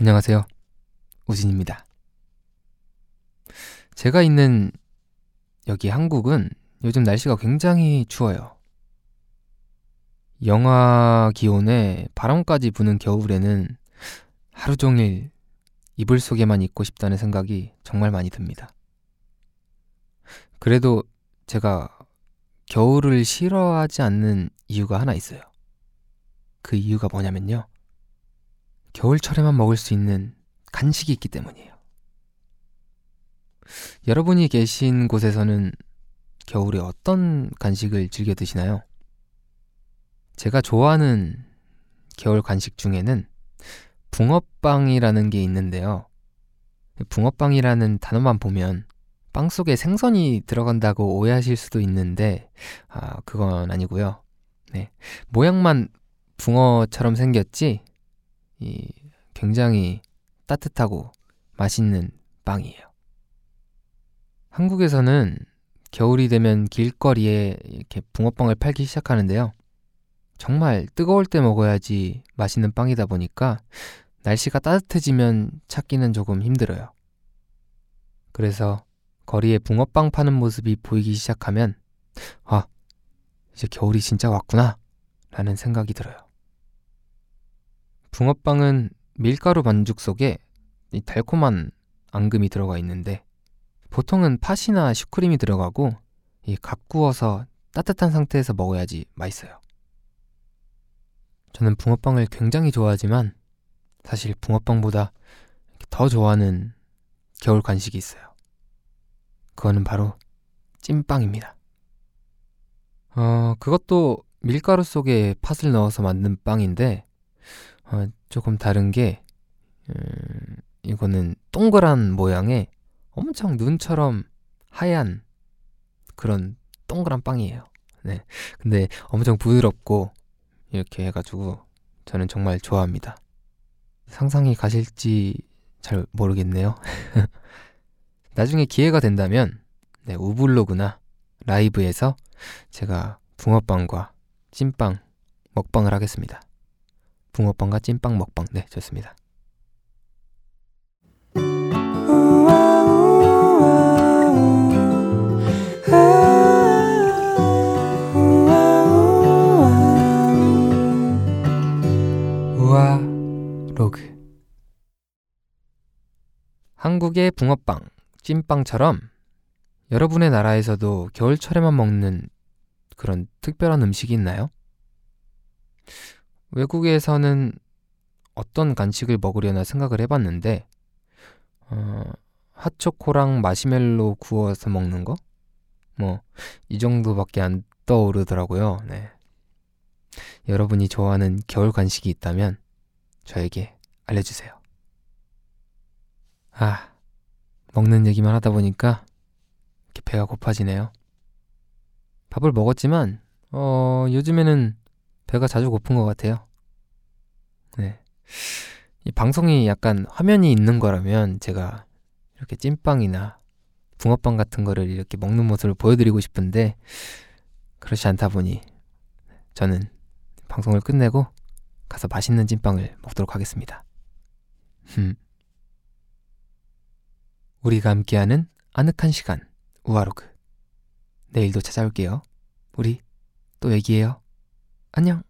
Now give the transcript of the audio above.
안녕하세요. 우진입니다. 제가 있는 여기 한국은 요즘 날씨가 굉장히 추워요. 영하 기온에 바람까지 부는 겨울에는 하루 종일 이불 속에만 있고 싶다는 생각이 정말 많이 듭니다. 그래도 제가 겨울을 싫어하지 않는 이유가 하나 있어요. 그 이유가 뭐냐면요. 겨울철에만 먹을 수 있는 간식이 있기 때문이에요. 여러분이 계신 곳에서는 겨울에 어떤 간식을 즐겨 드시나요? 제가 좋아하는 겨울 간식 중에는 붕어빵이라는 게 있는데요. 붕어빵이라는 단어만 보면 빵 속에 생선이 들어간다고 오해하실 수도 있는데, 아, 그건 아니고요. 네. 모양만 붕어처럼 생겼지, 이 굉장히 따뜻하고 맛있는 빵이에요. 한국에서는 겨울이 되면 길거리에 이렇게 붕어빵을 팔기 시작하는데요. 정말 뜨거울 때 먹어야지 맛있는 빵이다 보니까 날씨가 따뜻해지면 찾기는 조금 힘들어요. 그래서 거리에 붕어빵 파는 모습이 보이기 시작하면 아, 이제 겨울이 진짜 왔구나 라는 생각이 들어요. 붕어빵은 밀가루 반죽 속에 달콤한 앙금이 들어가 있는데 보통은 팥이나 슈크림이 들어가고 갓 구워서 따뜻한 상태에서 먹어야지 맛있어요. 저는 붕어빵을 굉장히 좋아하지만 사실 붕어빵보다 더 좋아하는 겨울 간식이 있어요. 그거는 바로 찐빵입니다. 어, 그것도 밀가루 속에 팥을 넣어서 만든 빵인데 어, 조금 다른 게 음, 이거는 동그란 모양의 엄청 눈처럼 하얀 그런 동그란 빵이에요. 네. 근데 엄청 부드럽고 이렇게 해가지고 저는 정말 좋아합니다. 상상이 가실지 잘 모르겠네요. 나중에 기회가 된다면 네, 우블로그나 라이브에서 제가 붕어빵과 찐빵 먹방을 하겠습니다. 붕어빵과 찐빵 먹방. 네, 좋습니다. 우아 로그 한국의 붕어빵, 찐빵처럼 여러분의 나라에서도 겨울철에만 먹는 그런 특별한 음식이 있나요? 외국에서는 어떤 간식을 먹으려나 생각을 해봤는데, 어, 핫초코랑 마시멜로 구워서 먹는 거? 뭐, 이 정도밖에 안 떠오르더라고요. 네. 여러분이 좋아하는 겨울 간식이 있다면 저에게 알려주세요. 아, 먹는 얘기만 하다 보니까 배가 고파지네요. 밥을 먹었지만, 어, 요즘에는 배가 자주 고픈 것 같아요. 네. 이 방송이 약간 화면이 있는 거라면 제가 이렇게 찐빵이나 붕어빵 같은 거를 이렇게 먹는 모습을 보여드리고 싶은데, 그렇지 않다 보니 저는 방송을 끝내고 가서 맛있는 찐빵을 먹도록 하겠습니다. 우리가 함께하는 아늑한 시간 우아로그 내일도 찾아올게요. 우리 또 얘기해요. 안녕.